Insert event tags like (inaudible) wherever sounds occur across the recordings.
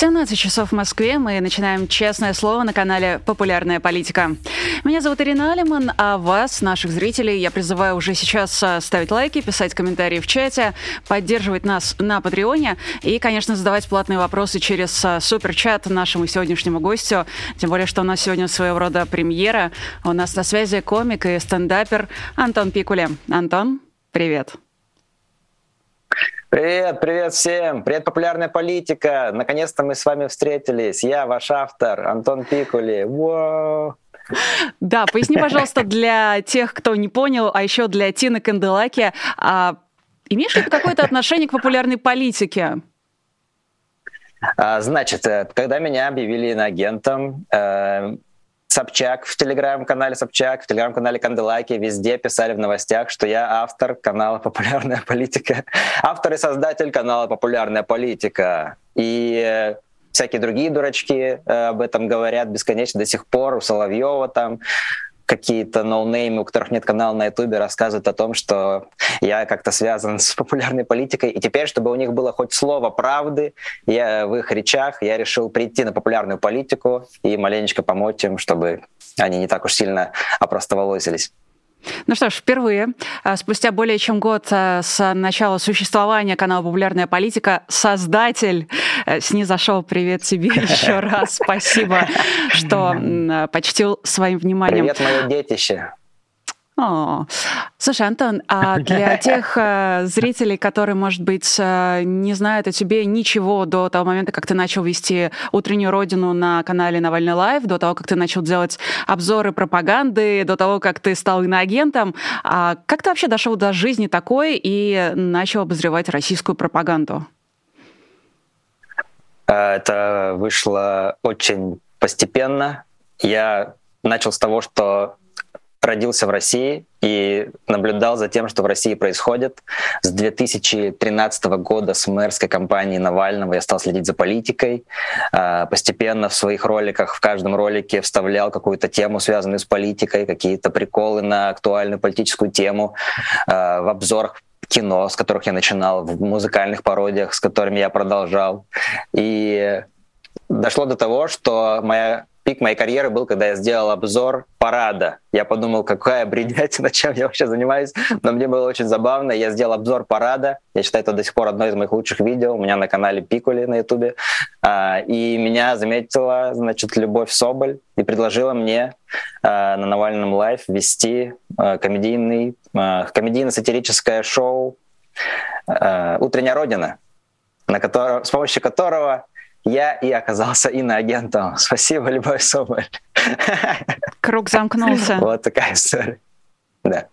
17 часов в Москве. Мы начинаем «Честное слово» на канале «Популярная политика». Меня зовут Ирина Алиман, а вас, наших зрителей, я призываю уже сейчас а, ставить лайки, писать комментарии в чате, поддерживать нас на Патреоне и, конечно, задавать платные вопросы через а, суперчат нашему сегодняшнему гостю. Тем более, что у нас сегодня своего рода премьера. У нас на связи комик и стендапер Антон Пикули. Антон, привет. Привет, привет всем! Привет, популярная политика! Наконец-то мы с вами встретились. Я ваш автор, Антон Пикули. Вау! Да, поясни, пожалуйста, для тех, кто не понял, а еще для Тины Канделаки, а имеешь ли ты какое-то отношение к популярной политике? А, значит, э, когда меня объявили иноагентом, э, Собчак в телеграм-канале Собчак, в телеграм-канале Канделаки, везде писали в новостях, что я автор канала «Популярная политика», автор и создатель канала «Популярная политика». И э, всякие другие дурачки э, об этом говорят бесконечно до сих пор, у Соловьева там, какие-то ноунеймы, у которых нет канала на Ютубе, рассказывают о том, что я как-то связан с популярной политикой. И теперь, чтобы у них было хоть слово правды я, в их речах, я решил прийти на популярную политику и маленечко помочь им, чтобы они не так уж сильно опростоволосились. Ну что ж, впервые, а, спустя более чем год а, с начала существования канала «Популярная политика», создатель э, снизошел. Привет тебе (laughs) еще раз. Спасибо, что почтил своим вниманием. Привет, мое детище. О, слушай, Антон, а для (laughs) тех э, зрителей, которые, может быть, э, не знают о тебе ничего до того момента, как ты начал вести «Утреннюю родину» на канале «Навальный Live», до того, как ты начал делать обзоры пропаганды, до того, как ты стал иноагентом, а как ты вообще дошел до жизни такой и начал обозревать российскую пропаганду? Э, это вышло очень постепенно. Я начал с того, что родился в России и наблюдал за тем, что в России происходит. С 2013 года с мэрской кампанией Навального я стал следить за политикой. А, постепенно в своих роликах, в каждом ролике вставлял какую-то тему, связанную с политикой, какие-то приколы на актуальную политическую тему. А, в обзорах кино, с которых я начинал, в музыкальных пародиях, с которыми я продолжал. И дошло до того, что моя пик моей карьеры был, когда я сделал обзор парада. Я подумал, какая бредятина, (laughs) чем я вообще занимаюсь. Но мне было очень забавно. Я сделал обзор парада. Я считаю, это до сих пор одно из моих лучших видео. У меня на канале Пикули на ютубе. А, и меня заметила, значит, Любовь Соболь и предложила мне а, на Навальном Live вести а, комедийный, комедийно-сатирическое шоу «Утренняя Родина», на котором, с помощью которого я и оказался иноагентом. (laughs) Спасибо, Любовь Соболь. Круг замкнулся. (laughs) Вот такая история. Да.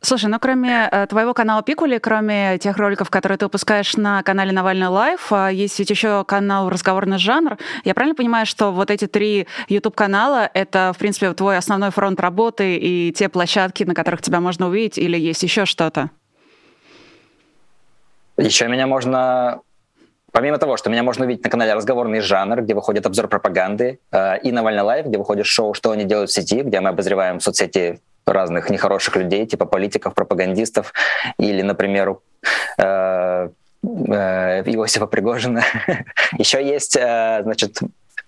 Слушай, ну кроме э, твоего канала Пикули, кроме тех роликов, которые ты выпускаешь на канале Навальный Live, э, есть ведь еще канал «Разговорный жанр». Я правильно понимаю, что вот эти три YouTube-канала — это, в принципе, твой основной фронт работы и те площадки, на которых тебя можно увидеть, или есть еще что-то? Еще меня можно Помимо того, что меня можно увидеть на канале «Разговорный жанр», где выходит обзор пропаганды, э, и «Навальный Live», где выходит шоу «Что они делают в сети», где мы обозреваем соцсети разных нехороших людей, типа политиков, пропагандистов, или, например, э, э, Иосифа Пригожина. (laughs) Еще есть, значит,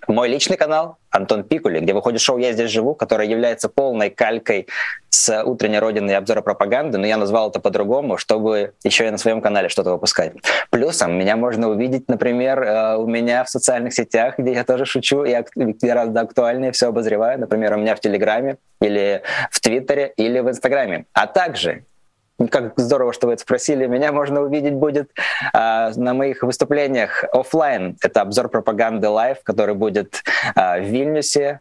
мой личный канал Антон Пикули, где выходит шоу «Я здесь живу», которое является полной калькой с «Утренней Родины» и обзора пропаганды, но я назвал это по-другому, чтобы еще и на своем канале что-то выпускать. Плюсом меня можно увидеть, например, э, у меня в социальных сетях, где я тоже шучу и гораздо актуальнее все обозреваю, например, у меня в Телеграме или в Твиттере или в Инстаграме. А также как здорово, что вы это спросили. Меня можно увидеть будет э, на моих выступлениях офлайн. Это обзор пропаганды live, который будет э, в Вильнюсе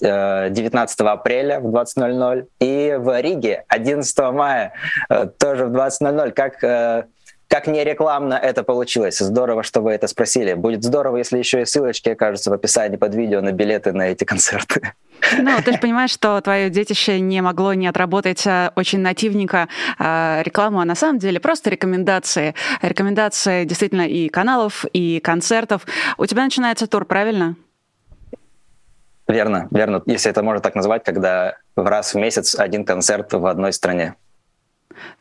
19 апреля в 20.00 и в Риге 11 мая э, тоже в 20.00. Как э, как не рекламно это получилось. Здорово, что вы это спросили. Будет здорово, если еще и ссылочки окажутся в описании под видео на билеты на эти концерты. Ну, ты же понимаешь, что твое детище не могло не отработать а, очень нативненько а, рекламу, а на самом деле просто рекомендации. Рекомендации действительно и каналов, и концертов. У тебя начинается тур, правильно? Верно, верно. Если это можно так назвать, когда в раз в месяц один концерт в одной стране.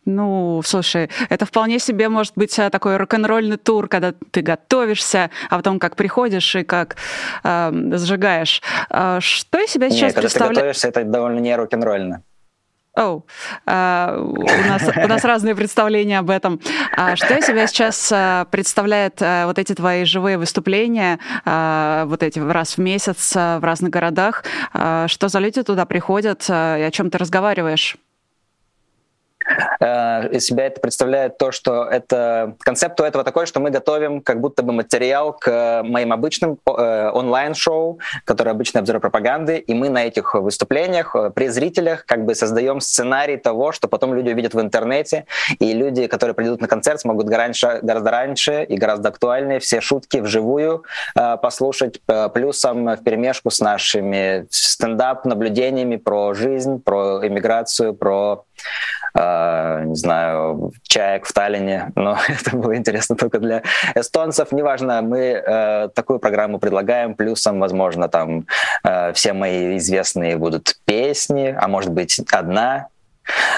Ну, слушай, это вполне себе может быть э, такой рок-н-ролльный тур, когда ты готовишься, а потом как приходишь и как э, сжигаешь. Э, что из себя сейчас Нет, когда представля... ты готовишься, это довольно не рок-н-ролльно. Оу, oh, uh, у, нас, у нас разные представления об этом. А что из себя сейчас uh, представляет uh, вот эти твои живые выступления, вот эти раз в месяц в разных городах? Что за люди туда приходят и о чем ты разговариваешь? Э, из себя это представляет то, что это концепт у этого такой, что мы готовим как будто бы материал к моим обычным э, онлайн-шоу, которые обычно обзоры пропаганды, и мы на этих выступлениях э, при зрителях как бы создаем сценарий того, что потом люди увидят в интернете, и люди, которые придут на концерт, смогут гораздо, гораздо раньше и гораздо актуальнее все шутки вживую послушать, плюсом в перемешку с нашими стендап-наблюдениями про жизнь, про иммиграцию, про э, не знаю, чаек в Таллине, но (laughs) это было интересно только для эстонцев. Неважно, мы э, такую программу предлагаем, плюсом, возможно, там э, все мои известные будут песни, а может быть одна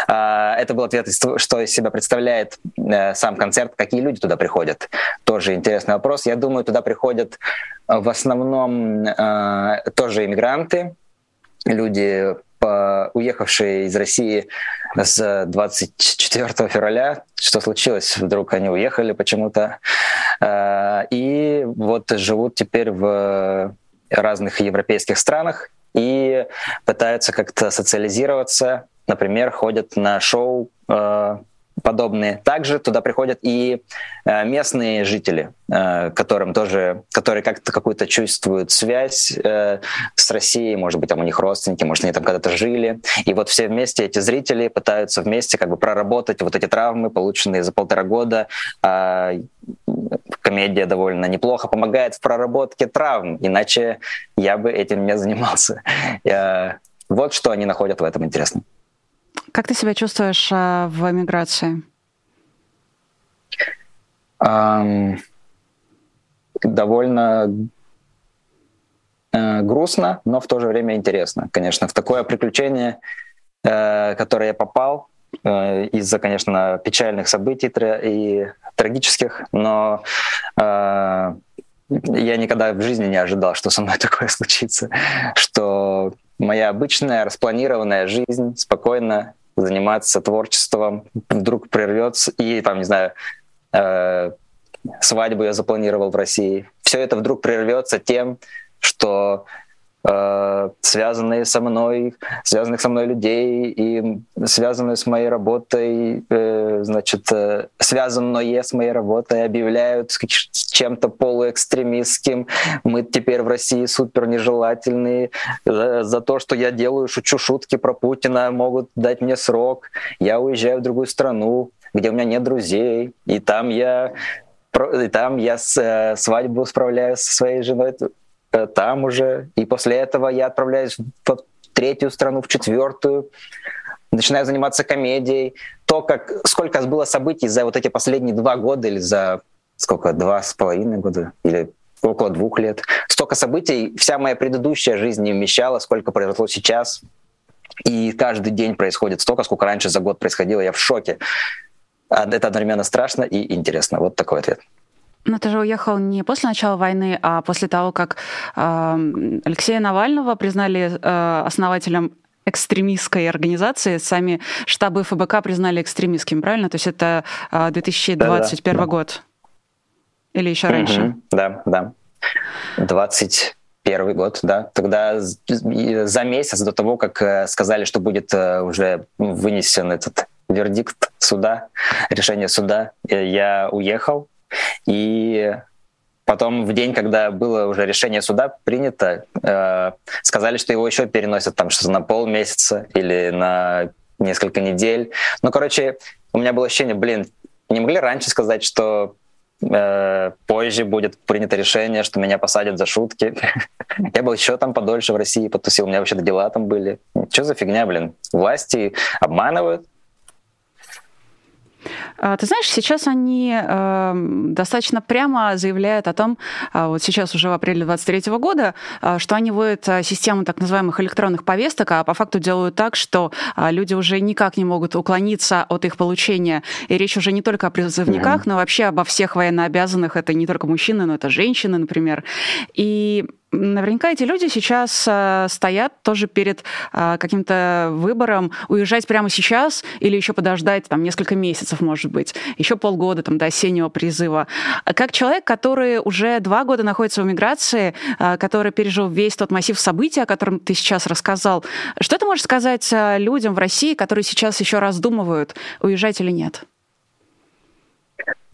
а, это был ответ, что из себя представляет э, сам концерт, какие люди туда приходят. Тоже интересный вопрос. Я думаю, туда приходят в основном э, тоже иммигранты, люди уехавшие из России с 24 февраля. Что случилось? Вдруг они уехали почему-то. Э, и вот живут теперь в разных европейских странах и пытаются как-то социализироваться. Например, ходят на шоу э, подобные. Также туда приходят и э, местные жители, э, которым тоже, которые как-то какую-то чувствуют связь э, с Россией, может быть, там у них родственники, может, они там когда-то жили. И вот все вместе эти зрители пытаются вместе как бы проработать вот эти травмы, полученные за полтора года. А, комедия довольно неплохо помогает в проработке травм, иначе я бы этим не занимался. Вот что они находят в этом интересном. Как ты себя чувствуешь а, в эмиграции? Um, довольно э, грустно, но в то же время интересно. Конечно, в такое приключение, э, которое я попал, э, из-за, конечно, печальных событий и трагических, но э, я никогда в жизни не ожидал, что со мной (laughs) такое случится, что моя обычная распланированная жизнь спокойно заниматься творчеством, вдруг прервется, и там, не знаю, э, свадьбу я запланировал в России. Все это вдруг прервется тем, что э, связанные со мной, связанных со мной людей и связанные с моей работой, э, значит, э, связанное с моей работой объявляют чем-то полуэкстремистским. Мы теперь в России супер нежелательные. За, за то, что я делаю, шучу шутки про Путина, могут дать мне срок. Я уезжаю в другую страну, где у меня нет друзей, и там я и там я свадьбу справляю со своей женой там уже. И после этого я отправляюсь в третью страну, в четвертую, начинаю заниматься комедией. То, как, сколько было событий за вот эти последние два года или за сколько, два с половиной года или около двух лет. Столько событий, вся моя предыдущая жизнь не вмещала, сколько произошло сейчас. И каждый день происходит столько, сколько раньше за год происходило. Я в шоке. А это одновременно страшно и интересно. Вот такой ответ. Но ты же уехал не после начала войны, а после того, как э, Алексея Навального признали э, основателем экстремистской организации, сами штабы ФБК признали экстремистским, правильно? То есть это э, 2021 да, да, год. Или еще угу, раньше? Да, да. 21 год, да. Тогда за месяц до того, как э, сказали, что будет э, уже вынесен этот вердикт суда, решение суда, э, я уехал и потом в день, когда было уже решение суда принято, э, сказали, что его еще переносят там что-то на полмесяца или на несколько недель. Ну, короче, у меня было ощущение, блин, не могли раньше сказать, что э, позже будет принято решение, что меня посадят за шутки. (laughs) Я был еще там подольше в России потусил, у меня вообще-то дела там были. Что за фигня, блин? Власти обманывают, ты знаешь, сейчас они э, достаточно прямо заявляют о том, э, вот сейчас уже в апреле 2023 года, э, что они вводят э, систему так называемых электронных повесток, а по факту делают так, что люди уже никак не могут уклониться от их получения. И речь уже не только о призывниках, но вообще обо всех военнообязанных. Это не только мужчины, но это женщины, например. И Наверняка эти люди сейчас э, стоят тоже перед э, каким-то выбором уезжать прямо сейчас или еще подождать там несколько месяцев, может быть, еще полгода там до осеннего призыва. Как человек, который уже два года находится в миграции, э, который пережил весь тот массив событий, о котором ты сейчас рассказал, что ты можешь сказать людям в России, которые сейчас еще раздумывают, уезжать или нет?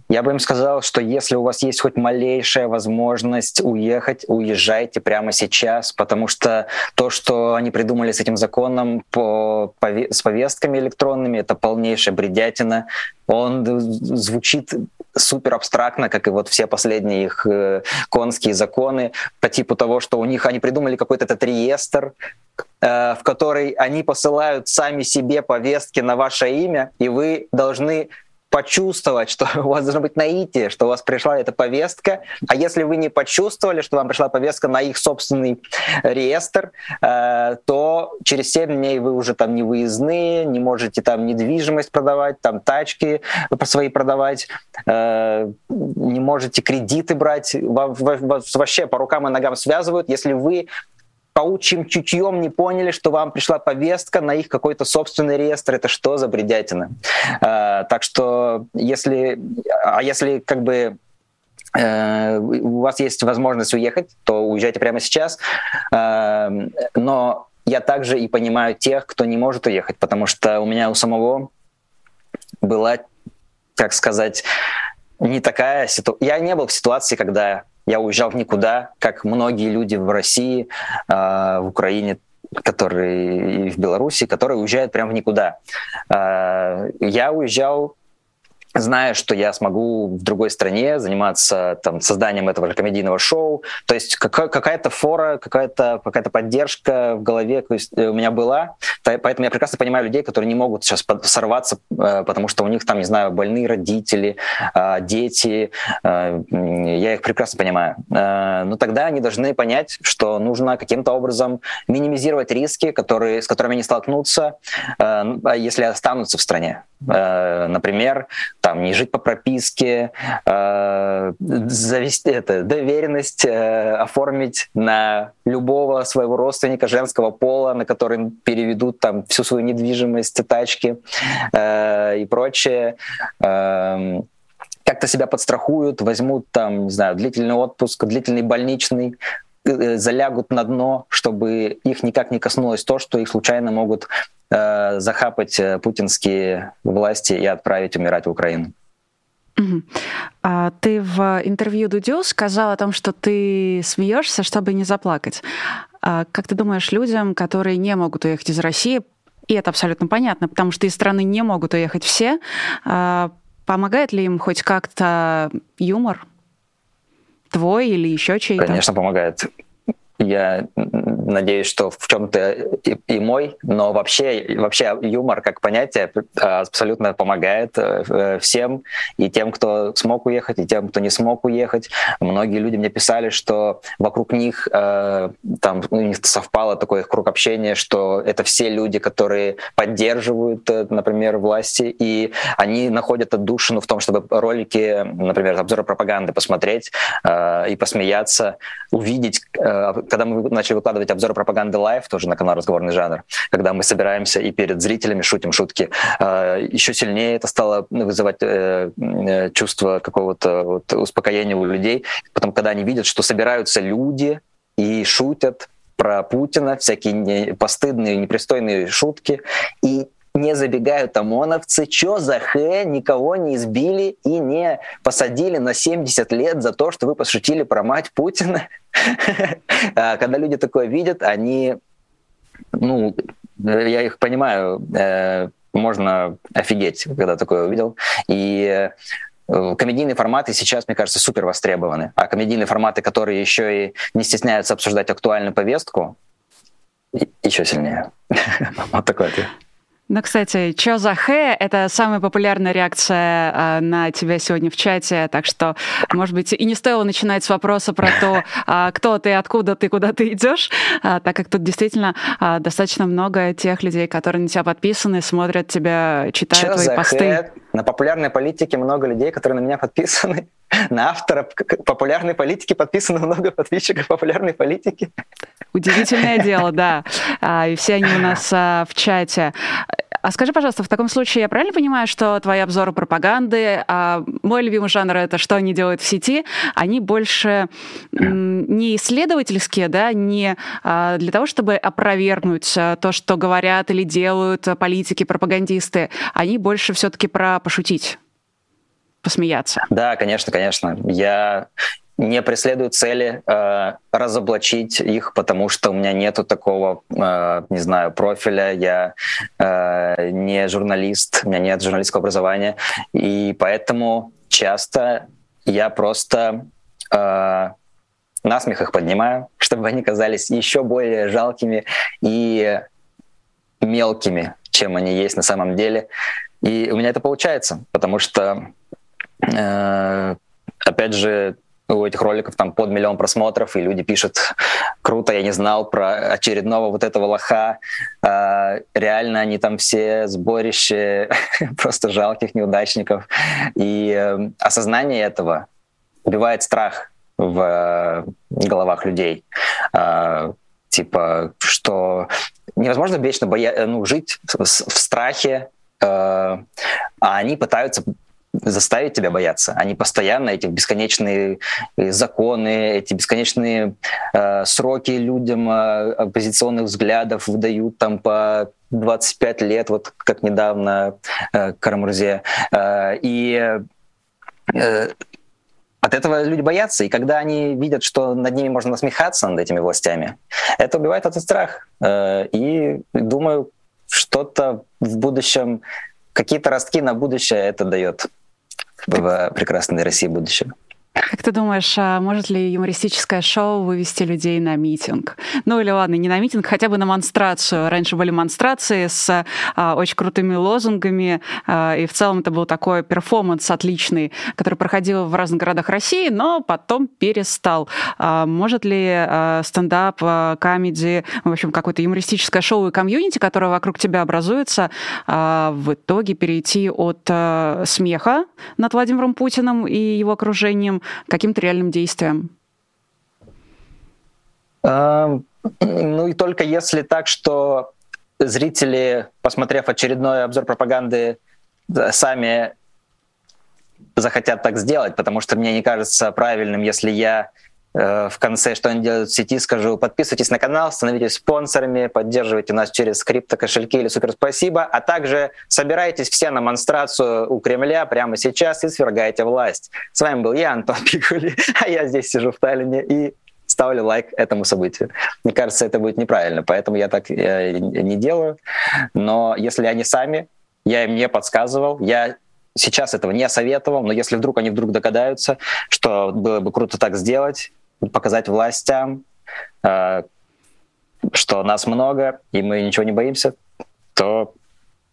Я бы им сказал, что если у вас есть хоть малейшая возможность уехать, уезжайте прямо сейчас, потому что то, что они придумали с этим законом по, по, с повестками электронными, это полнейшая бредятина. Он звучит супер абстрактно, как и вот все последние их э, конские законы, по типу того, что у них они придумали какой-то этот реестр, э, в который они посылают сами себе повестки на ваше имя, и вы должны почувствовать, что (laughs) у вас должно быть наитие, что у вас пришла эта повестка, а если вы не почувствовали, что вам пришла повестка на их собственный реестр, э, то через 7 дней вы уже там не выездные, не можете там недвижимость продавать, там тачки свои продавать, э, не можете кредиты брать, вас вообще по рукам и ногам связывают, если вы паучьим чутьем не поняли, что вам пришла повестка на их какой-то собственный реестр. Это что за бредятина? Э, так что если, а если как бы э, у вас есть возможность уехать, то уезжайте прямо сейчас. Э, но я также и понимаю тех, кто не может уехать, потому что у меня у самого была, как сказать, не такая ситуация. Я не был в ситуации, когда я уезжал никуда, как многие люди в России, а, в Украине, которые и в Беларуси, которые уезжают прямо в никуда. А, я уезжал зная, что я смогу в другой стране заниматься там, созданием этого же комедийного шоу. То есть какая-то фора, какая-то какая поддержка в голове у меня была. Поэтому я прекрасно понимаю людей, которые не могут сейчас сорваться, э, потому что у них там, не знаю, больные родители, а, дети. Э, я их прекрасно понимаю. Э, но тогда они должны понять, что нужно каким-то образом минимизировать риски, которые, с которыми они столкнутся, если останутся в стране. Например, там не жить по прописке, э, завести это, доверенность э, оформить на любого своего родственника женского пола, на который переведут там всю свою недвижимость, тачки э, и прочее. Э, как-то себя подстрахуют, возьмут там, не знаю, длительный отпуск, длительный больничный, э, залягут на дно, чтобы их никак не коснулось то, что их случайно могут э, захапать э, путинские власти и отправить умирать в Украину. А ты в интервью Дудю сказал о том, что ты смеешься, чтобы не заплакать. А как ты думаешь, людям, которые не могут уехать из России, и это абсолютно понятно, потому что из страны не могут уехать все, а помогает ли им хоть как-то юмор? Твой или еще чей-то? Конечно, помогает. Я надеюсь, что в чем-то и, и мой, но вообще, вообще юмор как понятие абсолютно помогает э, всем, и тем, кто смог уехать, и тем, кто не смог уехать. Многие люди мне писали, что вокруг них э, там у них совпало такой круг общения, что это все люди, которые поддерживают, э, например, власти, и они находят отдушину в том, чтобы ролики, например, обзоры пропаганды посмотреть и посмеяться, увидеть, когда мы начали выкладывать обзоры пропаганды live, тоже на канал «Разговорный жанр», когда мы собираемся и перед зрителями шутим шутки. А, Еще сильнее это стало вызывать э, э, чувство какого-то вот успокоения у людей. Потом, когда они видят, что собираются люди и шутят про Путина, всякие постыдные, непристойные шутки, и не забегают ОМОНовцы, что за хэ, никого не избили и не посадили на 70 лет за то, что вы пошутили про мать Путина. (laughs) А когда люди такое видят, они, ну, я их понимаю, э, можно офигеть, когда такое увидел. И э, комедийные форматы сейчас, мне кажется, супер востребованы. А комедийные форматы, которые еще и не стесняются обсуждать актуальную повестку, еще сильнее. (laughs) Вот такой ответ. Ну, кстати, чё за хэ — это самая популярная реакция э, на тебя сегодня в чате, так что, может быть, и не стоило начинать с вопроса про то, э, кто ты, откуда ты, куда ты идешь, э, так как тут действительно э, достаточно много тех людей, которые на тебя подписаны, смотрят тебя, читают Чё твои посты. Хэ? На популярной политике много людей, которые на меня подписаны. (laughs) На автора популярной политики подписано много подписчиков популярной политики. Удивительное дело, да. А, и все они у (laughs) нас а, в чате. А скажи, пожалуйста, в таком случае я правильно понимаю, что твои обзоры пропаганды, а мой любимый жанр это что они делают в сети, они больше не исследовательские, да, не а, для того, чтобы опровергнуть а, то, что говорят или делают политики, пропагандисты, они больше все-таки про пошутить? посмеяться. Да, конечно, конечно. Я не преследую цели э, разоблачить их, потому что у меня нету такого, э, не знаю, профиля, я э, не журналист, у меня нет журналистского образования, и поэтому часто я просто э, насмех их поднимаю, (laughs) чтобы они казались еще более жалкими и мелкими, чем они есть на самом деле. И у меня это получается, потому что, э, опять же, у этих роликов там под миллион просмотров, и люди пишут, круто, я не знал про очередного вот этого лоха. А, реально они там все сборище (laughs) просто жалких неудачников. И э, осознание этого убивает страх в э, головах людей. А, типа, что невозможно вечно боя... ну, жить в, в страхе, э, а они пытаются заставить тебя бояться. Они постоянно, эти бесконечные э, законы, эти бесконечные э, сроки людям э, оппозиционных взглядов выдают там по 25 лет, вот как недавно э, Карамурзе. Э, и э, от этого люди боятся, и когда они видят, что над ними можно насмехаться, над этими властями, это убивает этот страх. Э, и думаю, что-то в будущем, какие-то ростки на будущее это дает в прекрасной России будущего. Как ты думаешь, а может ли юмористическое шоу вывести людей на митинг? Ну или ладно, не на митинг, хотя бы на монстрацию. Раньше были монстрации с а, очень крутыми лозунгами, а, и в целом это был такой перформанс отличный, который проходил в разных городах России, но потом перестал. А, может ли а, стендап, а, комедии, в общем, какое-то юмористическое шоу и комьюнити, которое вокруг тебя образуется, а, в итоге перейти от а, смеха над Владимиром Путиным и его окружением каким-то реальным действиям? Ну и только если так, что зрители, посмотрев очередной обзор пропаганды, сами захотят так сделать, потому что мне не кажется правильным, если я в конце, что они делают в сети, скажу, подписывайтесь на канал, становитесь спонсорами, поддерживайте нас через крипто-кошельки или супер спасибо, а также собирайтесь все на монстрацию у Кремля прямо сейчас и свергайте власть. С вами был я, Антон (laughs) Пикули, а я здесь сижу в Таллине и ставлю лайк этому событию. Мне кажется, это будет неправильно, поэтому я так э, не делаю. Но если они сами, я им не подсказывал, я сейчас этого не советовал, но если вдруг они вдруг догадаются, что было бы круто так сделать, показать властям, э, что нас много, и мы ничего не боимся, то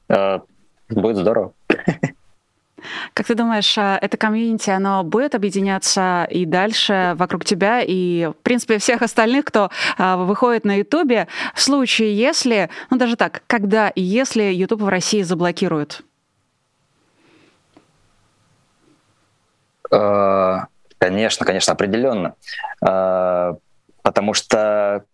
э, будет здорово. (laughs) Как ты думаешь, а, это комьюнити, оно будет объединяться и дальше вокруг тебя и, в принципе, всех остальных, кто выходит на Ютубе, в случае, если, ну даже так, когда и если Ютуб в России заблокируют? Э, Конечно, конечно, определенно. А, потому что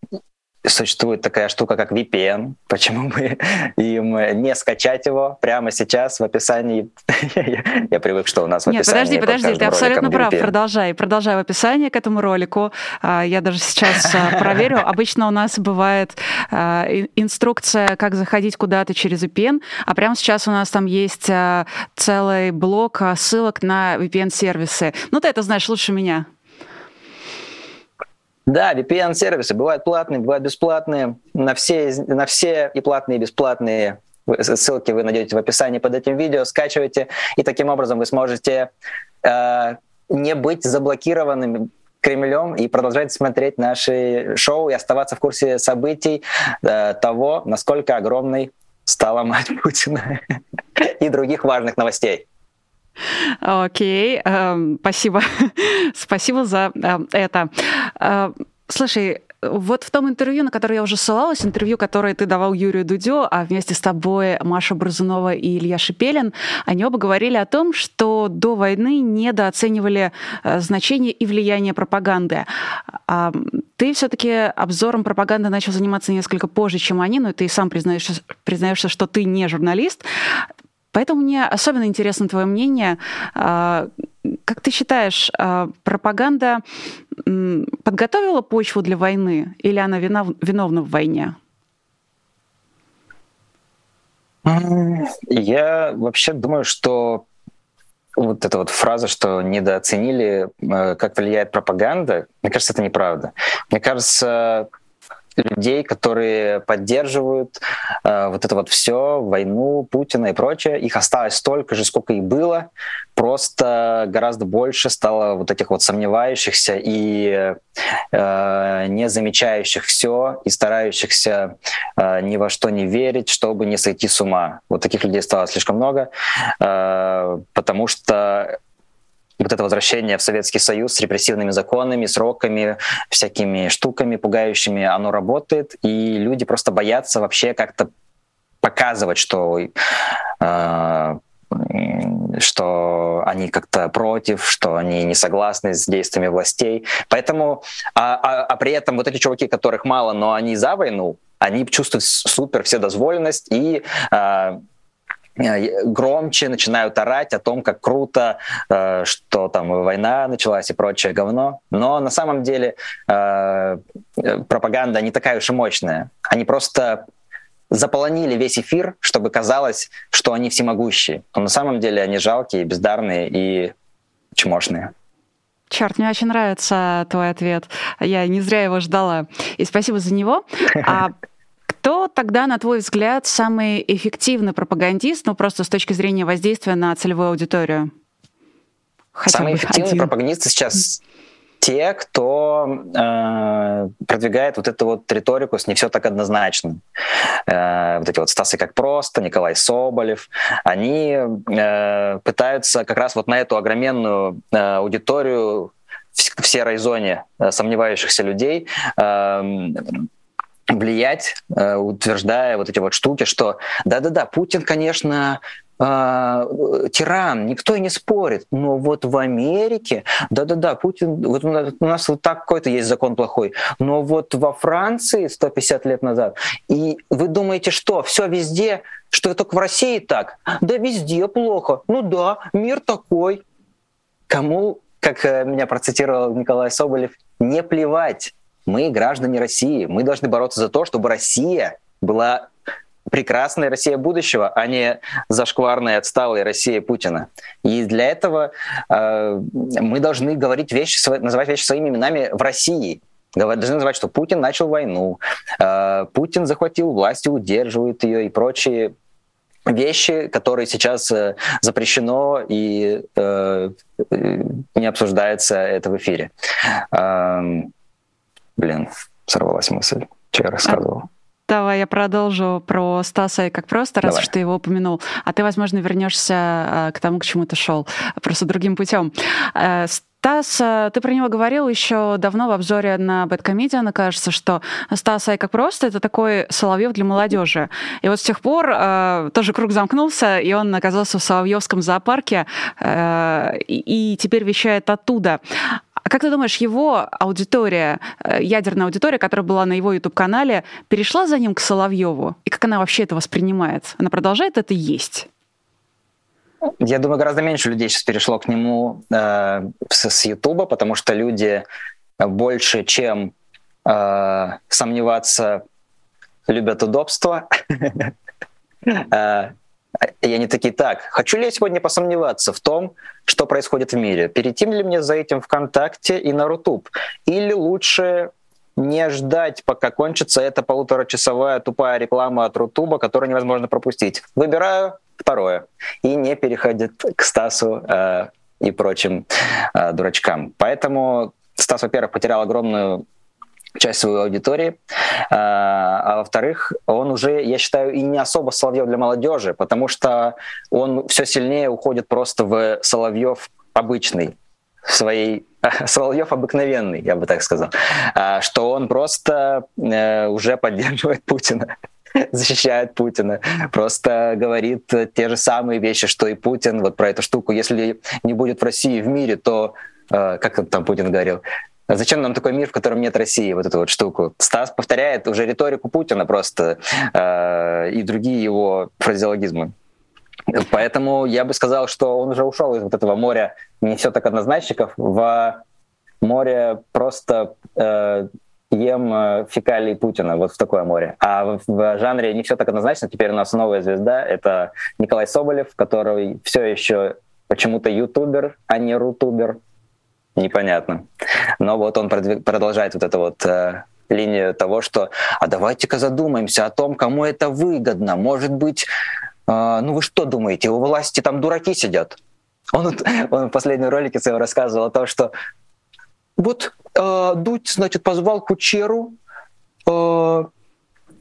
существует такая штука, как VPN. Почему бы (laughs) им не скачать его прямо сейчас в описании? (laughs) я, привык, что у нас в Нет, описании... Нет, подожди, подожди, ты абсолютно прав. VPN. Продолжай, продолжай в описании к этому ролику. А, я даже сейчас а, (laughs) проверю. Обычно у нас бывает а, инструкция, как заходить куда-то через VPN, а прямо сейчас у нас там есть целый блок ссылок на VPN-сервисы. Ну, ты это знаешь лучше меня. Да, VPN-сервисы бывают платные, бывают бесплатные. На все, на все и платные, и бесплатные ссылки вы найдете в описании под этим видео, скачивайте, и таким образом вы сможете э, не быть заблокированными Кремлем и продолжать смотреть наши шоу и оставаться в курсе событий э, того, насколько огромный стала мать Путина (laughs) и других важных новостей. Окей, okay. спасибо. (laughs) спасибо за это. Слушай, вот в том интервью, на которое я уже ссылалась, интервью, которое ты давал Юрию Дудю, а вместе с тобой Маша Бразунова и Илья Шипелин, они оба говорили о том, что до войны недооценивали э, значение и влияние пропаганды. Ты все-таки обзором пропаганды начал заниматься несколько позже, чем они, но ты сам признаешься, признаешься, что ты не журналист. Поэтому мне особенно интересно твое мнение. А, как ты считаешь, а, пропаганда подготовила почву для войны или она виновна в войне? Я вообще думаю, что вот эта вот фраза, что недооценили, э, как влияет пропаганда, мне кажется, это неправда. Мне кажется, людей, которые поддерживают э, вот это вот все, войну, Путина и прочее. Их осталось столько же, сколько и было, просто гораздо больше стало вот этих вот сомневающихся и э, не замечающих все и старающихся э, ни во что не верить, чтобы не сойти с ума. Вот таких людей стало слишком много, э, потому что вот это возвращение в Советский Союз с репрессивными законами, сроками, всякими штуками пугающими, оно работает, и люди просто боятся вообще как-то показывать, что э, что они как-то против, что они не согласны с действиями властей. Поэтому, а, а, а при этом вот эти чуваки, которых мало, но они за войну, они чувствуют супер вседозволенность и Э, громче начинают орать о том, как круто, э, что там война началась и прочее говно. Но на самом деле э, пропаганда не такая уж и мощная. Они просто заполонили весь эфир, чтобы казалось, что они всемогущие. Но на самом деле они жалкие, бездарные и чмошные. Черт, мне очень нравится твой ответ. Я не зря его ждала. И спасибо за него. А кто тогда, на твой взгляд, самый эффективный пропагандист, ну просто с точки зрения воздействия на целевую аудиторию? Хотя Самые эффективные один. пропагандисты сейчас те, кто э, продвигает вот эту вот риторику с не все так однозначно. Э, вот эти вот Стасы как просто, Николай Соболев, они э, пытаются как раз вот на эту огроменную э, аудиторию в, серой зоне э, сомневающихся людей э, влиять, э, утверждая вот эти вот штуки, что да-да-да, Путин, конечно, э, тиран, никто и не спорит. Но вот в Америке, да-да-да, Путин, вот у нас вот так какой-то есть закон плохой, но вот во Франции 150 лет назад, и вы думаете, что все везде, что только в России так? Да везде плохо. Ну да, мир такой. Кому, как э, меня процитировал Николай Соболев, не плевать мы граждане России. Мы должны бороться за то, чтобы Россия была прекрасная Россия будущего, а не зашкварная, отсталая Россия Путина. И для этого э, мы должны говорить вещи, называть вещи своими именами в России. Должны называть, что Путин начал войну, э, Путин захватил власть и удерживает ее и прочие вещи, которые сейчас э, запрещено и э, не обсуждается это в эфире. Э, Блин, сорвалась мысль, что я рассказывал. Давай я продолжу про Стаса и как просто, раз Давай. уж ты его упомянул. А ты, возможно, вернешься а, к тому, к чему ты шел, просто другим путем. Э, Стас, ты про него говорил еще давно в обзоре на Бэткомедиана, кажется, что Стас Ай как просто это такой Соловьев для молодежи. И вот с тех пор э, тоже круг замкнулся, и он оказался в Соловьевском зоопарке э, и теперь вещает оттуда. А как ты думаешь, его аудитория, э, ядерная аудитория, которая была на его YouTube-канале, перешла за ним к Соловьеву? И как она вообще это воспринимает? Она продолжает это есть? Я думаю, гораздо меньше людей сейчас перешло к нему э, с Ютуба, потому что люди больше, чем э, сомневаться, любят удобство. (laughs) И они такие, так, хочу ли я сегодня посомневаться в том, что происходит в мире? Перейти ли мне за этим ВКонтакте и на Рутуб? Или лучше не ждать, пока кончится эта полуторачасовая тупая реклама от Рутуба, которую невозможно пропустить. Выбираю второе. И не переходит к Стасу э, и прочим э, дурачкам. Поэтому Стас, во-первых, потерял огромную часть своей аудитории. А, а во-вторых, он уже, я считаю, и не особо Соловьев для молодежи, потому что он все сильнее уходит просто в Соловьев обычный, своей (laughs) Соловьев обыкновенный, я бы так сказал, а, что он просто э, уже поддерживает Путина (laughs) защищает Путина, просто говорит те же самые вещи, что и Путин, вот про эту штуку. Если не будет в России в мире, то, э, как там Путин говорил, Зачем нам такой мир, в котором нет России, вот эту вот штуку? Стас повторяет уже риторику Путина просто э, и другие его фразеологизмы. Поэтому я бы сказал, что он уже ушел из вот этого моря не все так однозначников в море просто э, ем э, фекалий Путина, вот в такое море. А в, в жанре не все так однозначно. Теперь у нас новая звезда — это Николай Соболев, который все еще почему-то ютубер, а не рутубер. Непонятно. Но вот он продолжает вот эту вот э, линию того, что «а давайте-ка задумаемся о том, кому это выгодно. Может быть, э, ну вы что думаете, у власти там дураки сидят?» Он, (laughs) он в последнем ролике своем рассказывал о том, что вот э, Дудь, значит, позвал Кучеру, э,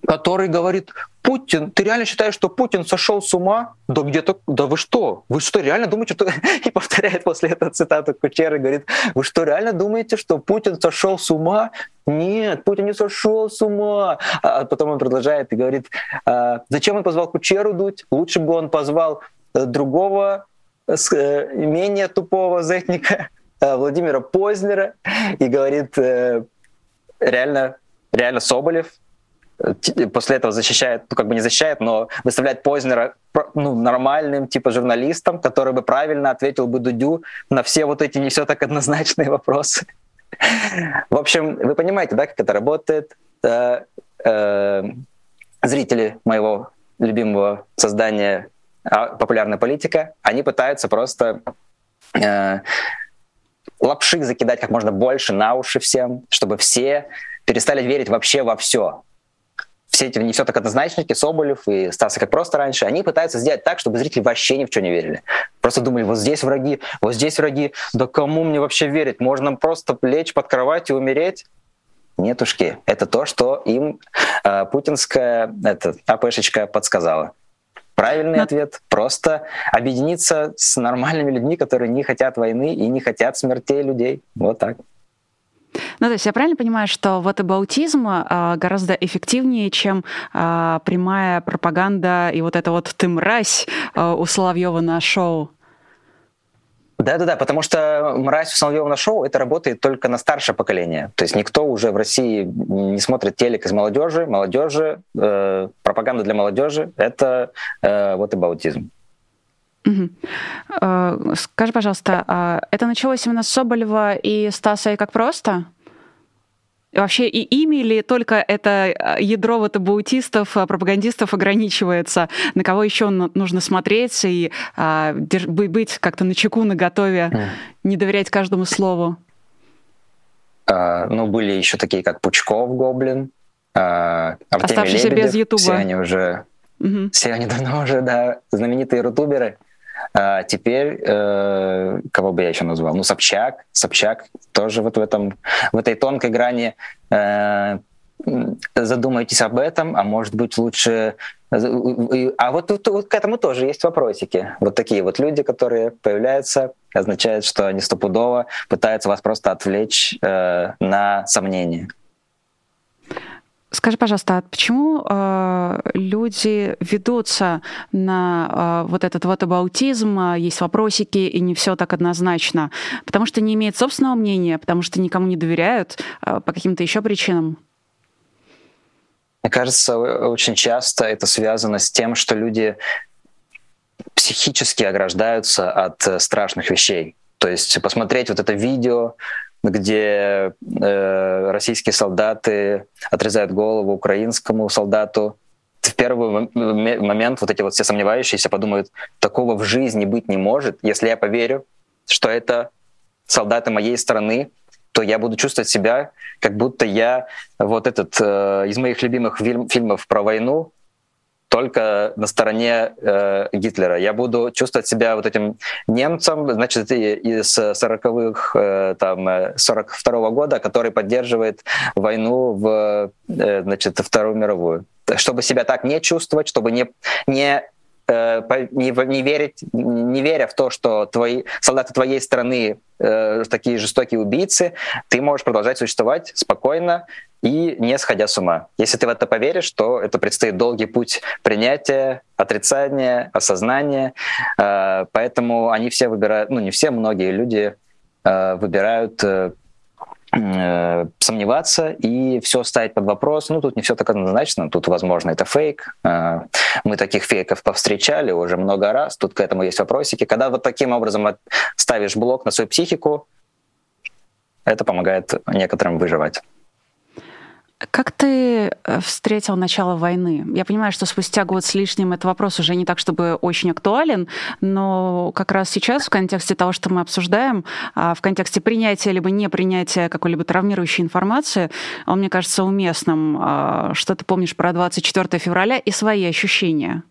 который говорит, Путин, ты реально считаешь, что Путин сошел с ума? Да где-то, да вы что? Вы что, реально думаете, что... (laughs) И повторяет после этого цитату Кучеры, говорит, вы что, реально думаете, что Путин сошел с ума? Нет, Путин не сошел с ума. А потом он продолжает и говорит, а, зачем он позвал Кучеру дуть? Лучше бы он позвал э, другого, э, менее тупого зетника, э, Владимира Познера, и говорит, реально, реально Соболев после этого защищает, ну как бы не защищает, но выставляет Познера ну, нормальным типа журналистом, который бы правильно ответил бы Дудю на все вот эти не все так однозначные (laughs) вопросы. В общем, вы понимаете, да, как это работает. Э, зрители моего любимого создания а, «Популярная политика», они пытаются просто э, лапши закидать как можно больше на уши всем, чтобы все перестали верить вообще во все все эти не все так однозначники, Соболев и Стаса, как просто раньше, они пытаются сделать так, чтобы зрители вообще ни в что не верили. Просто думали, вот здесь враги, вот здесь враги, да кому мне вообще верить? Можно просто лечь под кровать и умереть? Нетушки. Это то, что им э, путинская это, АПшечка подсказала. Правильный Но... ответ — просто объединиться с нормальными людьми, которые не хотят войны и не хотят смертей людей. Вот так. Ну, то есть я правильно понимаю, что вот аутизм а, гораздо эффективнее, чем а, прямая пропаганда и вот это вот «ты мразь» а, у Соловьева на шоу? Да-да-да, потому что «Мразь» у Соловьева на шоу это работает только на старшее поколение. То есть никто уже в России не смотрит телек из молодежи. Молодежи, э, пропаганда для молодежи — это э, вот и аутизм. Угу. Скажи, пожалуйста, а это началось именно с Соболева и Стаса и как просто? Вообще и ими или только это а, ядро вот абаутистов, пропагандистов ограничивается? На кого еще нужно смотреть и а, быть как-то на чеку, на готове, не доверять каждому слову? А, ну, были еще такие, как Пучков, Гоблин, а, Артемий Оставшиеся Лебедев. без Ютуба. Все они уже, угу. все они давно уже, да, знаменитые рутуберы. А теперь, э, кого бы я еще назвал? Ну, Собчак. Собчак тоже вот в, этом, в этой тонкой грани э, задумайтесь об этом, а может быть лучше... А вот тут вот к этому тоже есть вопросики. Вот такие вот люди, которые появляются, означает, что они стопудово пытаются вас просто отвлечь э, на сомнения. Скажи, пожалуйста, а почему э, люди ведутся на э, вот этот вот абаутизм, э, есть вопросики, и не все так однозначно? Потому что не имеют собственного мнения, потому что никому не доверяют, э, по каким-то еще причинам? Мне кажется, очень часто это связано с тем, что люди психически ограждаются от э, страшных вещей. То есть посмотреть вот это видео, где э, российские солдаты отрезают голову украинскому солдату. В первый момент вот эти вот все сомневающиеся подумают, такого в жизни быть не может. Если я поверю, что это солдаты моей страны, то я буду чувствовать себя, как будто я вот этот э, из моих любимых фильм, фильмов про войну, только на стороне э, Гитлера. Я буду чувствовать себя вот этим немцем, значит, из 40-х, э, там, 42 -го года, который поддерживает войну в, э, значит, Вторую мировую. Чтобы себя так не чувствовать, чтобы не, не Э, не, не, верить, не веря в то, что твои, солдаты твоей страны э, такие жестокие убийцы, ты можешь продолжать существовать спокойно и не сходя с ума. Если ты в это поверишь, то это предстоит долгий путь принятия, отрицания, осознания. Э, поэтому они все выбирают, ну не все, многие люди э, выбирают э, Э, сомневаться и все ставить под вопрос. Ну, тут не все так однозначно, тут, возможно, это фейк. Э, мы таких фейков повстречали уже много раз, тут к этому есть вопросики. Когда вот таким образом ставишь блок на свою психику, это помогает некоторым выживать. Как ты э, встретил начало войны? Я понимаю, что спустя год с лишним этот вопрос уже не так, чтобы очень актуален, но как раз сейчас в контексте того, что мы обсуждаем, а, в контексте принятия либо непринятия какой-либо травмирующей информации, он, мне кажется, уместным. А, что ты помнишь про 24 февраля и свои ощущения?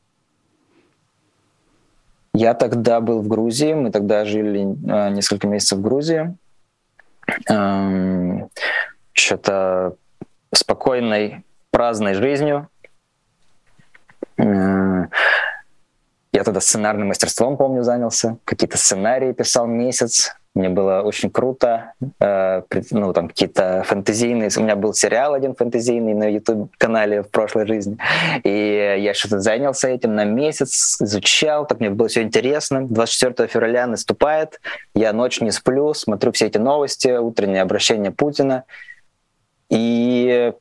Я тогда был в Грузии, мы тогда жили а, несколько месяцев в Грузии. Эм, Что-то спокойной, праздной жизнью. Э, я тогда сценарным мастерством, помню, занялся. Какие-то сценарии писал месяц. Мне было очень круто. Э, ну, там какие-то фэнтезийные... У меня был сериал один фэнтезийный на YouTube-канале в прошлой жизни. И я что-то занялся этим на месяц, изучал. Так мне было все интересно. 24 февраля наступает. Я ночь не сплю, смотрю все эти новости, утреннее обращение Путина. И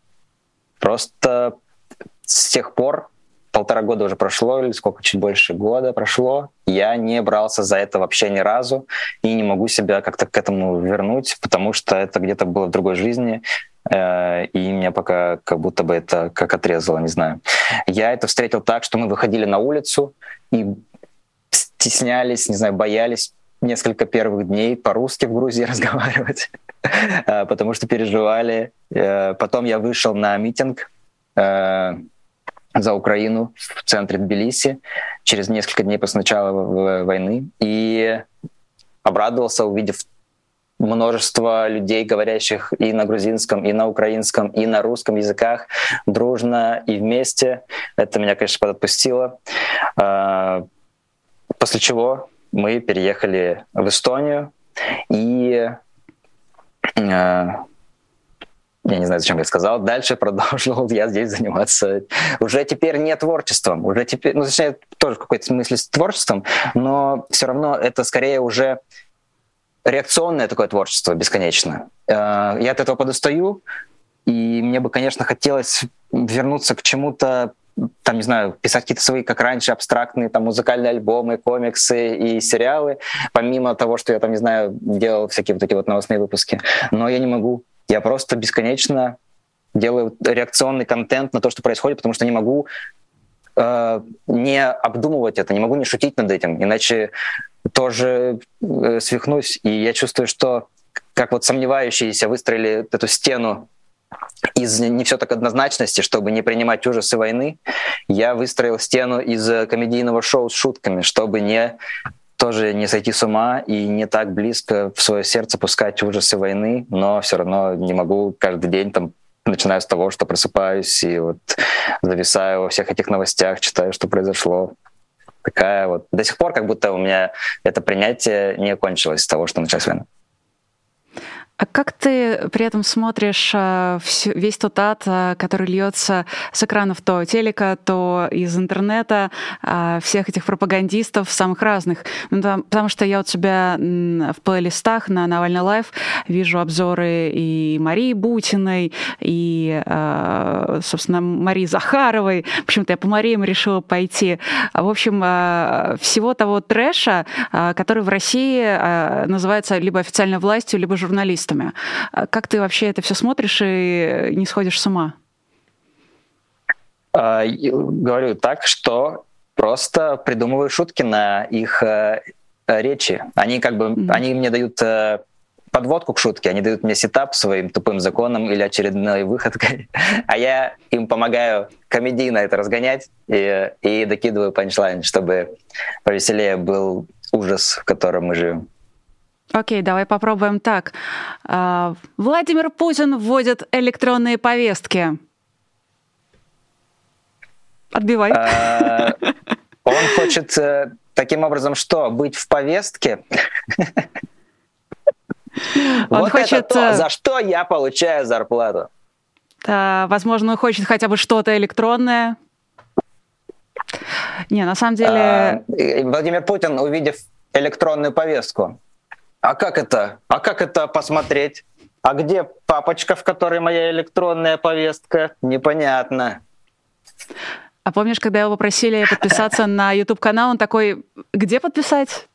просто с тех пор, полтора года уже прошло, или сколько, чуть больше года прошло, я не брался за это вообще ни разу и не могу себя как-то к этому вернуть, потому что это где-то было в другой жизни, э, и меня пока как будто бы это как отрезало, не знаю. Я это встретил так, что мы выходили на улицу и стеснялись, не знаю, боялись несколько первых дней по-русски в Грузии (laughs) разговаривать. Э, потому что переживали. Э, потом я вышел на митинг э, за Украину в центре Тбилиси через несколько дней после начала войны и обрадовался, увидев множество людей, говорящих и на грузинском, и на украинском, и на русском языках дружно и вместе. Это меня, конечно, подотпустило. После чего мы переехали в Эстонию, и я не знаю, зачем я сказал, дальше (laughs) продолжил. Я здесь заниматься уже теперь не творчеством, уже теперь, ну, точнее, тоже в какой-то смысле с творчеством, но все равно это скорее уже реакционное такое творчество бесконечно. Э, я от этого подустаю, и мне бы, конечно, хотелось вернуться к чему-то там, не знаю, писать какие-то свои, как раньше, абстрактные там музыкальные альбомы, комиксы и сериалы, помимо того, что я там, не знаю, делал всякие вот эти вот новостные выпуски. Но я не могу. Я просто бесконечно делаю реакционный контент на то, что происходит, потому что не могу э, не обдумывать это, не могу не шутить над этим, иначе тоже э, свихнусь. И я чувствую, что как вот сомневающиеся выстроили эту стену из не все так однозначности, чтобы не принимать ужасы войны, я выстроил стену из комедийного шоу с шутками, чтобы не тоже не сойти с ума и не так близко в свое сердце пускать ужасы войны, но все равно не могу каждый день там начинаю с того, что просыпаюсь и вот зависаю во всех этих новостях, читаю, что произошло. Такая вот. До сих пор как будто у меня это принятие не кончилось с того, что началась война. А как ты при этом смотришь э, весь тот ад, э, который льется с экранов то телека, то из интернета, э, всех этих пропагандистов самых разных? Ну, потому что я у тебя в плейлистах на Навальный Лайв вижу обзоры и Марии Бутиной, и, собственно, Марии Захаровой. Почему-то я по Мариям решила пойти. В общем, всего того трэша, который в России называется либо официальной властью, либо журналистом журналистами. А как ты вообще это все смотришь и не сходишь с ума? А, говорю так, что просто придумываю шутки на их э, речи. Они как бы, mm-hmm. они мне дают э, подводку к шутке, они дают мне setup своим тупым законом или очередной выходкой, (laughs) а я им помогаю комедийно это разгонять и, и докидываю punchline, чтобы повеселее был ужас, в котором мы живем. Окей, давай попробуем так. А, Владимир Путин вводит электронные повестки. Отбивай. А, он хочет э, таким образом что? Быть в повестке? Он вот хочет... это то, э, за что я получаю зарплату. возможно, он хочет хотя бы что-то электронное. Не, на самом деле... А, Владимир Путин, увидев электронную повестку, а как это? А как это посмотреть? А где папочка, в которой моя электронная повестка? Непонятно. А помнишь, когда его попросили подписаться на YouTube-канал, он такой, где подписать?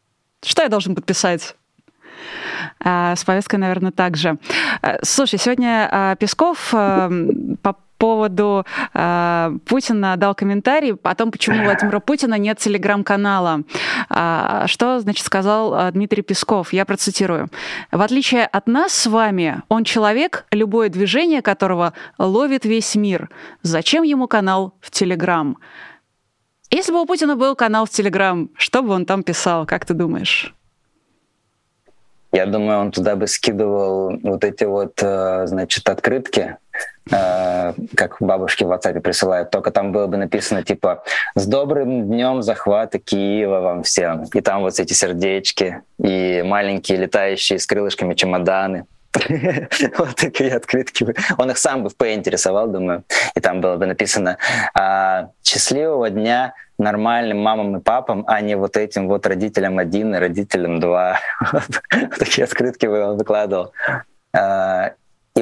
Что я должен подписать? А, с повесткой, наверное, также. А, слушай, сегодня а, Песков поводу э, Путина дал комментарий о том, почему у (laughs) Владимира Путина нет телеграм-канала. Э, что, значит, сказал э, Дмитрий Песков? Я процитирую. В отличие от нас с вами, он человек, любое движение которого ловит весь мир. Зачем ему канал в Телеграм? Если бы у Путина был канал в Телеграм, что бы он там писал, как ты думаешь? Я думаю, он туда бы скидывал вот эти вот, э, значит, открытки, э, как бабушки в WhatsApp присылают, только там было бы написано типа «С добрым днем захвата Киева вам всем». И там вот эти сердечки и маленькие летающие с крылышками чемоданы. (laughs) Вот такие открытки. Он их сам бы в поинтересовал, думаю. И там было бы написано «А, «Счастливого дня нормальным мамам и папам, а не вот этим вот родителям один и родителям два». (laughs) Такие открытки он выкладывал.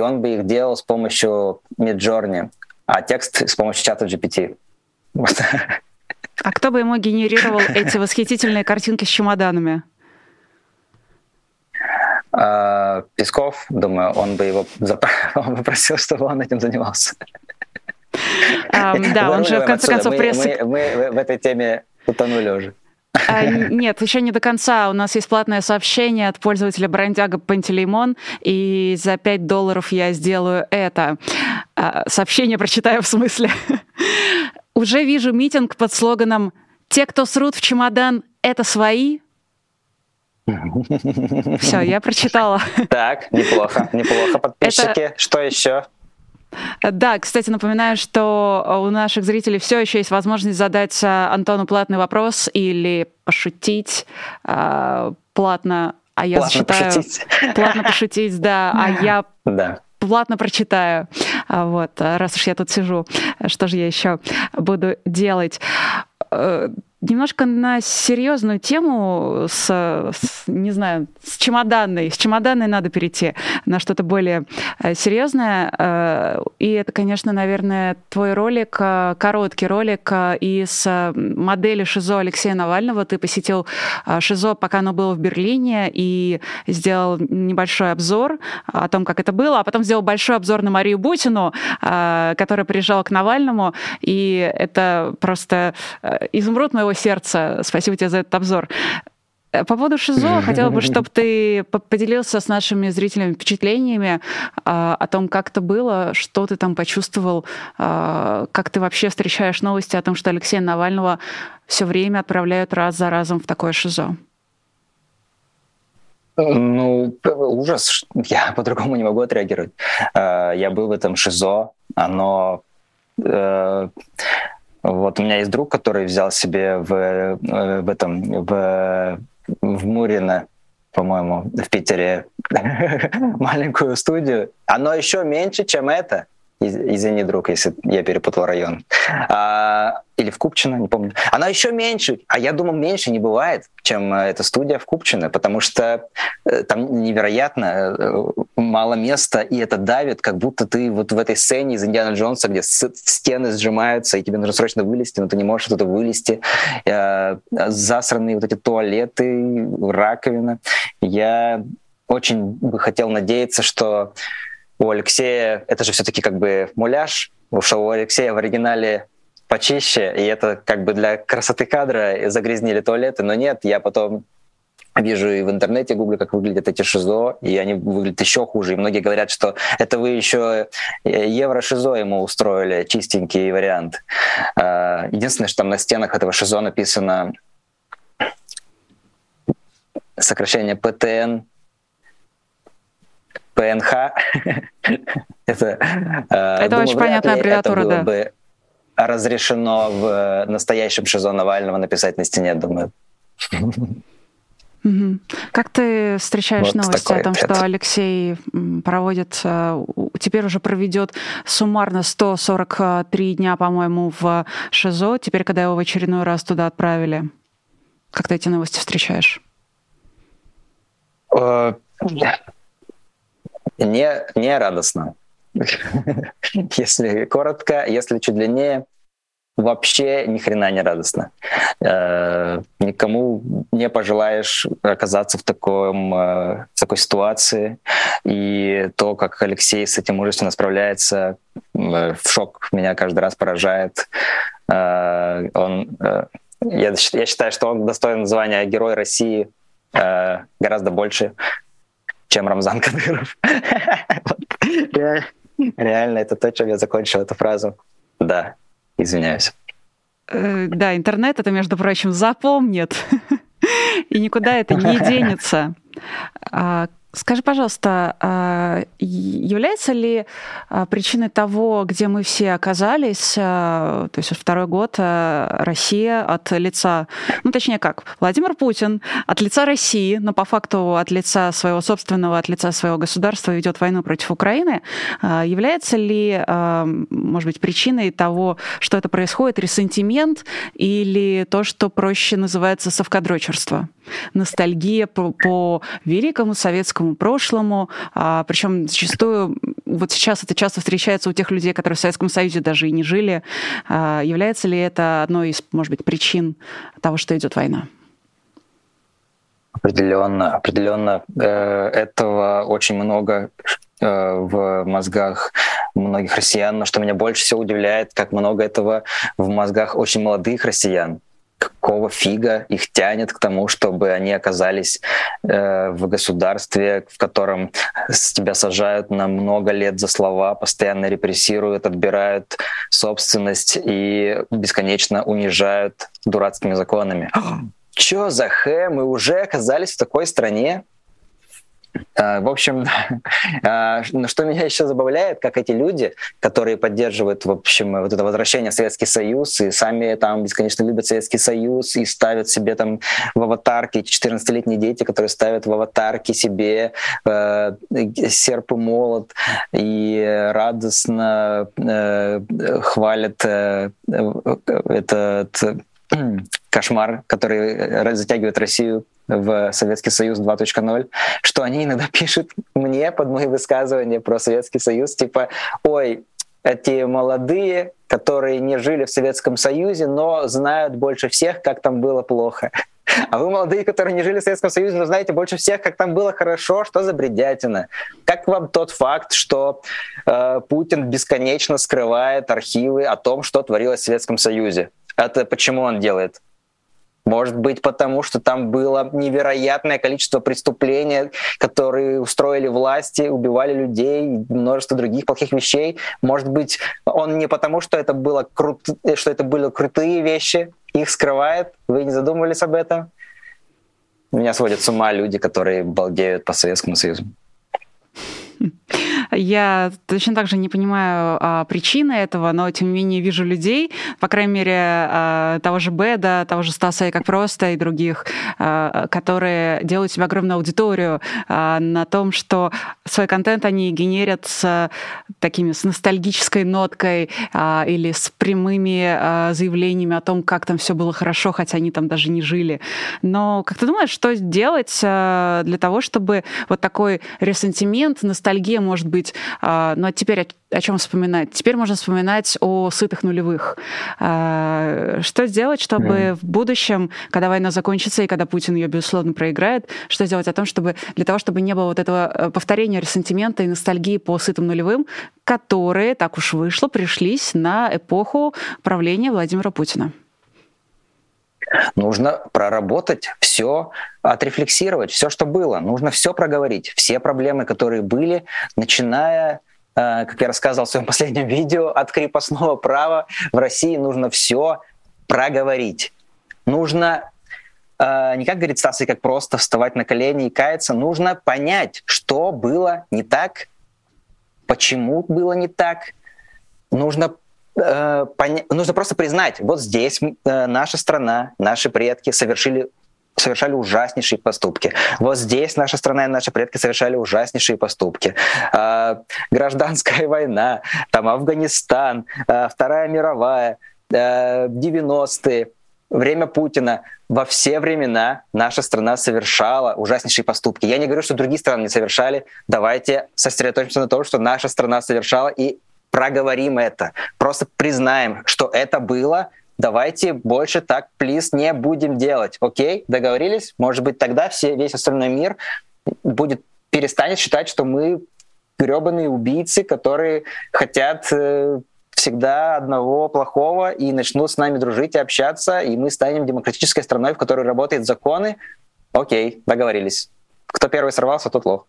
И он бы их делал с помощью Midjourney, а текст с помощью чата GPT. А кто бы ему генерировал (laughs) эти восхитительные картинки с чемоданами? А, Песков, думаю, он бы его (laughs) он попросил, чтобы он этим занимался. да, он же в конце концов пресс... Мы, в этой теме утонули уже. А, (laughs) нет, еще не до конца. У нас есть платное сообщение от пользователя брендяга Пантелеймон, и за 5 долларов я сделаю это. А, сообщение прочитаю в смысле. (laughs) Уже вижу митинг под слоганом «Те, кто срут в чемодан, это свои», (laughs) все, я прочитала. Так, неплохо, неплохо. Подписчики, Это... что еще? Да, кстати, напоминаю, что у наших зрителей все еще есть возможность задать а, Антону платный вопрос или пошутить а, платно, а я платно зачитаю... Пошутить. Платно пошутить, да, а я да. платно прочитаю. А вот, раз уж я тут сижу, что же я еще буду делать? Немножко на серьезную тему с, с, не знаю, с чемоданной. С чемоданной надо перейти на что-то более э, серьезное. Э, и это, конечно, наверное, твой ролик, э, короткий ролик из модели ШИЗО Алексея Навального. Ты посетил ШИЗО, пока оно было в Берлине, и сделал небольшой обзор о том, как это было, а потом сделал большой обзор на Марию Бутину, которая приезжала к Навальному, и это просто изумруд моего моего сердца. Спасибо тебе за этот обзор. Э, по поводу ШИЗО хотела бы, чтобы ты поделился с нашими зрителями впечатлениями а, о том, как это было, что ты там почувствовал, а, как ты вообще встречаешь новости о том, что Алексея Навального все время отправляют раз за разом в такое ШИЗО. Ну, ужас. Я (laughs) по-другому не могу отреагировать. Э, я был в этом ШИЗО. Оно э, вот у меня есть друг, который взял себе в, э, в этом в, в Мурино, по-моему, в Питере (laughs) маленькую студию. Оно еще меньше, чем это. Извини, друг, если я перепутал район. А, или в Купчино, не помню. Она еще меньше, а я думал, меньше не бывает, чем э, эта студия в Купчино, потому что э, там невероятно э, мало места, и это давит, как будто ты вот в этой сцене из Индиана Джонса, где стены сжимаются, и тебе нужно срочно вылезти, но ты не можешь оттуда вылезти. Засранные вот эти туалеты, раковина. Я очень бы хотел надеяться, что у Алексея, это же все-таки как бы муляж, что у Алексея в оригинале почище, и это как бы для красоты кадра загрязнили туалеты, но нет, я потом вижу и в интернете гуглю, как выглядят эти ШИЗО, и они выглядят еще хуже. И многие говорят, что это вы еще э, евро-ШИЗО ему устроили, чистенький вариант. А, единственное, что там на стенах этого ШИЗО написано сокращение ПТН, ПНХ. это, э, это очень понятная аббревиатура, да. бы разрешено в настоящем ШИЗО Навального написать на стене, думаю. Угу. Как ты встречаешь вот новости о том, ответ. что Алексей проводит, э, теперь уже проведет суммарно 143 дня, по-моему, в ШИЗО, теперь, когда его в очередной раз туда отправили? Как ты эти новости встречаешь? Э, не, не радостно. Если коротко, если чуть длиннее, вообще ни хрена не радостно. Э, никому не пожелаешь оказаться в, таком, э, в такой ситуации. И то, как Алексей с этим мужественно справляется, в шок меня каждый раз поражает. Он, я, я считаю, что он достоин звания Герой России гораздо больше, чем Рамзан Кадыров. (laughs) Реально, это то, чем я закончил эту фразу. Да, извиняюсь. Э, да, интернет это, между прочим, запомнит. (laughs) И никуда это не (laughs) денется. Скажи, пожалуйста, а, является ли а, причиной того, где мы все оказались, а, то есть второй год Россия от лица, ну точнее как, Владимир Путин от лица России, но по факту от лица своего собственного, от лица своего государства ведет войну против Украины, является ли, может быть, причиной того, что это происходит, ресентимент или то, что проще называется совкадрочерство? ностальгия по, по великому советскому прошлому, а, причем зачастую вот сейчас это часто встречается у тех людей, которые в Советском Союзе даже и не жили. А, является ли это одной из, может быть, причин того, что идет война? Определенно, определенно э, этого очень много э, в мозгах многих россиян, но что меня больше всего удивляет, как много этого в мозгах очень молодых россиян какого фига их тянет к тому, чтобы они оказались э, в государстве, в котором с тебя сажают на много лет за слова, постоянно репрессируют, отбирают собственность и бесконечно унижают дурацкими законами. (gasps) Чё за хэ? Мы уже оказались в такой стране? А, в общем, (laughs) а, что меня еще забавляет, как эти люди, которые поддерживают, в общем, вот это возвращение в Советский Союз, и сами там бесконечно любят Советский Союз, и ставят себе там в аватарки, 14-летние дети, которые ставят в аватарки себе э, серп и молот, и радостно э, хвалят э, этот (clears throat) кошмар, который затягивает Россию в Советский Союз 2.0, что они иногда (laughs) пишут мне под мои высказывания про Советский Союз, типа, ой, эти молодые, которые не жили в Советском Союзе, но знают больше всех, как там было плохо. А вы, молодые, которые не жили в Советском Союзе, но знаете больше всех, как там было хорошо, что за бредятина? Как вам тот факт, что э, Путин бесконечно скрывает архивы о том, что творилось в Советском Союзе? Это почему он делает? Может быть, потому что там было невероятное количество преступлений, которые устроили власти, убивали людей, множество других плохих вещей. Может быть, он не потому, что это, было крут... что это были крутые вещи, их скрывает. Вы не задумывались об этом? Меня сводят с ума люди, которые балдеют по Советскому Союзу. Я точно так же не понимаю а, причины этого, но тем не менее вижу людей, по крайней мере, а, того же Беда, того же Стаса и как просто, и других, а, которые делают себе огромную аудиторию а, на том, что свой контент они генерят с такими, с ностальгической ноткой а, или с прямыми а, заявлениями о том, как там все было хорошо, хотя они там даже не жили. Но как ты думаешь, что делать а, для того, чтобы вот такой ресентимент, ностальгия, может быть. А, ну а теперь о, чем вспоминать? Теперь можно вспоминать о сытых нулевых. А, что сделать, чтобы mm. в будущем, когда война закончится и когда Путин ее, безусловно, проиграет, что сделать о том, чтобы для того, чтобы не было вот этого э, повторения ресентимента и ностальгии по сытым нулевым, которые, так уж вышло, пришлись на эпоху правления Владимира Путина? Нужно проработать все, отрефлексировать все, что было. Нужно все проговорить, все проблемы, которые были, начиная э, как я рассказывал в своем (laughs) последнем видео, от крепостного права в России нужно все проговорить. Нужно э, не как говорит Стас, и как просто вставать на колени и каяться, нужно понять, что было не так, почему было не так. Нужно э, нужно просто признать, вот здесь э, наша страна, наши предки совершили совершали ужаснейшие поступки. Вот здесь наша страна и наши предки совершали ужаснейшие поступки. Э, гражданская (laughs) война, там Афганистан, э, Вторая мировая, э, 90-е, время Путина, во все времена наша страна совершала ужаснейшие поступки. Я не говорю, что другие страны не совершали. Давайте сосредоточимся на том, что наша страна совершала и проговорим это. Просто признаем, что это было. Давайте больше так, плиз, не будем делать. Окей, договорились? Может быть, тогда все, весь остальной мир будет перестанет считать, что мы гребаные убийцы, которые хотят э, всегда одного плохого и начнут с нами дружить и общаться, и мы станем демократической страной, в которой работают законы. Окей, договорились. Кто первый сорвался, тот лох.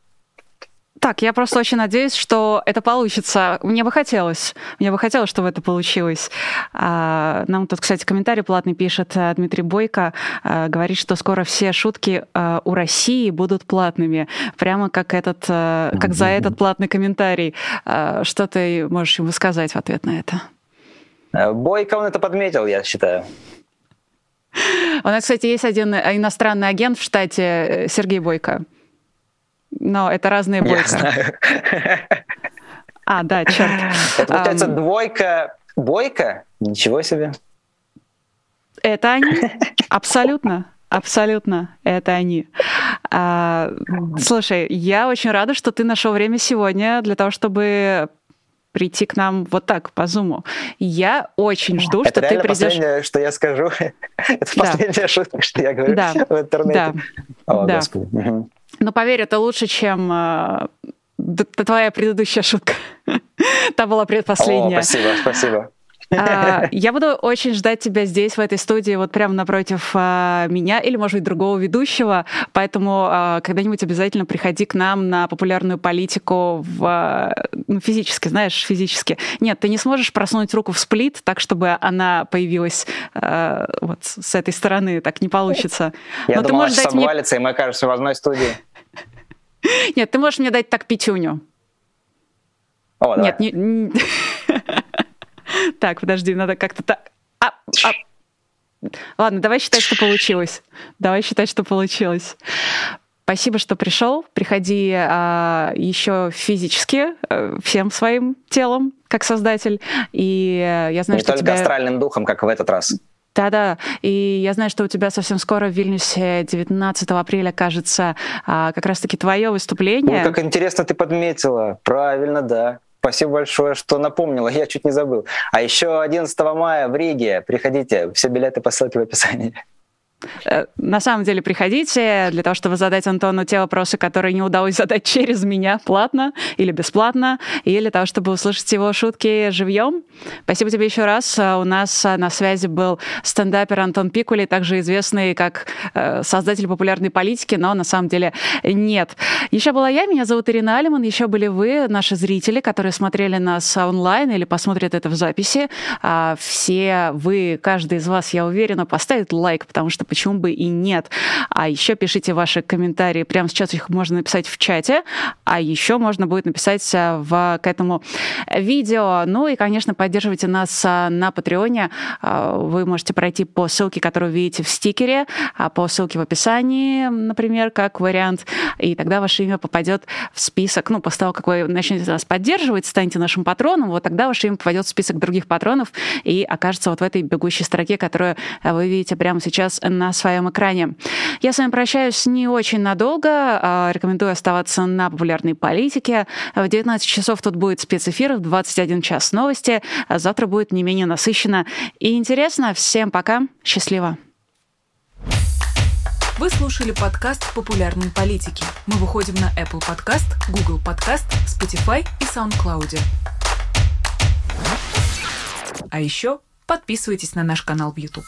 Так, я просто очень надеюсь, что это получится. Мне бы хотелось. Мне бы хотелось, чтобы это получилось. А, нам тут, кстати, комментарий платный пишет э, Дмитрий Бойко. А, говорит, что скоро все шутки а, у России будут платными. Прямо как, этот, как за этот платный комментарий. Что ты можешь ему сказать в ответ на это? Э, Бойко он это подметил, я считаю. У нас, кстати, есть один иностранный агент в штате э, Сергей Бойко но это разные бойко. Я знаю. А, да, черт. Это получается um, двойка, бойка? Ничего себе. Это они. Абсолютно. Абсолютно, это они. А, слушай, я очень рада, что ты нашел время сегодня для того, чтобы прийти к нам вот так по зуму. Я очень жду, это что ты придешь. Это последнее, что я скажу. (laughs) это да. последняя шутка, что я говорю да. в интернете. Да. О, да. Господи. Угу. Но поверь, это лучше, чем э, твоя предыдущая шутка. (laughs) Та была предпоследняя. О, спасибо, спасибо. А, (laughs) я буду очень ждать тебя здесь, в этой студии, вот прямо напротив а, меня или, может быть, другого ведущего. Поэтому а, когда-нибудь обязательно приходи к нам на популярную политику в, ну, физически, знаешь, физически. Нет, ты не сможешь просунуть руку в сплит так, чтобы она появилась вот с этой стороны. Так не получится. Я Но думал, ты можешь дать мне... и мы окажемся в одной студии. (laughs) Нет, ты можешь мне дать так пятюню. О, Нет, не... (laughs) Так, подожди, надо как-то так. А, а. Ладно, давай считать, что получилось. Давай считать, что получилось. Спасибо, что пришел. Приходи а, еще физически, а, всем своим телом, как создатель. И я знаю, Не что только тебя... астральным духом, как в этот раз. Да-да, и я знаю, что у тебя совсем скоро в Вильнюсе 19 апреля, кажется, а, как раз-таки твое выступление. Ой, как интересно ты подметила. Правильно, да. Спасибо большое, что напомнила, я чуть не забыл. А еще 11 мая в Риге. Приходите, все билеты по ссылке в описании. Э, на самом деле приходите для того, чтобы задать Антону те вопросы, которые не удалось задать (laughs) через меня платно или бесплатно, и для того, чтобы услышать его шутки живьем. Спасибо тебе еще раз. Э, у нас э, на связи был стендапер Антон Пикули, также известный как создатель популярной политики, но на самом деле нет. Еще была я, меня зовут Ирина Алиман, еще были вы, наши зрители, которые смотрели нас онлайн или посмотрят это в записи. А все вы, каждый из вас, я уверена, поставит лайк, потому что почему бы и нет. А еще пишите ваши комментарии. Прямо сейчас их можно написать в чате, а еще можно будет написать э, в, к этому видео. Ну и, конечно, поддерживайте нас э, на Патреоне. Э, вы можете пройти по ссылке, которую видите в стикере, а по ссылке в описании, например, как вариант. И тогда ваше имя попадет в список. Ну, после того, как вы начнете нас поддерживать, станете нашим патроном, вот тогда ваше имя попадет в список других патронов и окажется вот в этой бегущей строке, которую вы видите прямо сейчас на своем экране. Я с вами прощаюсь не очень надолго. А, рекомендую оставаться на популярной политике. В 19 часов тут будет спецэфир, в 21 час новости. А завтра будет не менее насыщенно и интересно. Всем пока. Счастливо. Вы слушали подкаст «Популярной политики». Мы выходим на Apple Podcast, Google Podcast, Spotify и SoundCloud. А еще подписывайтесь на наш канал в YouTube.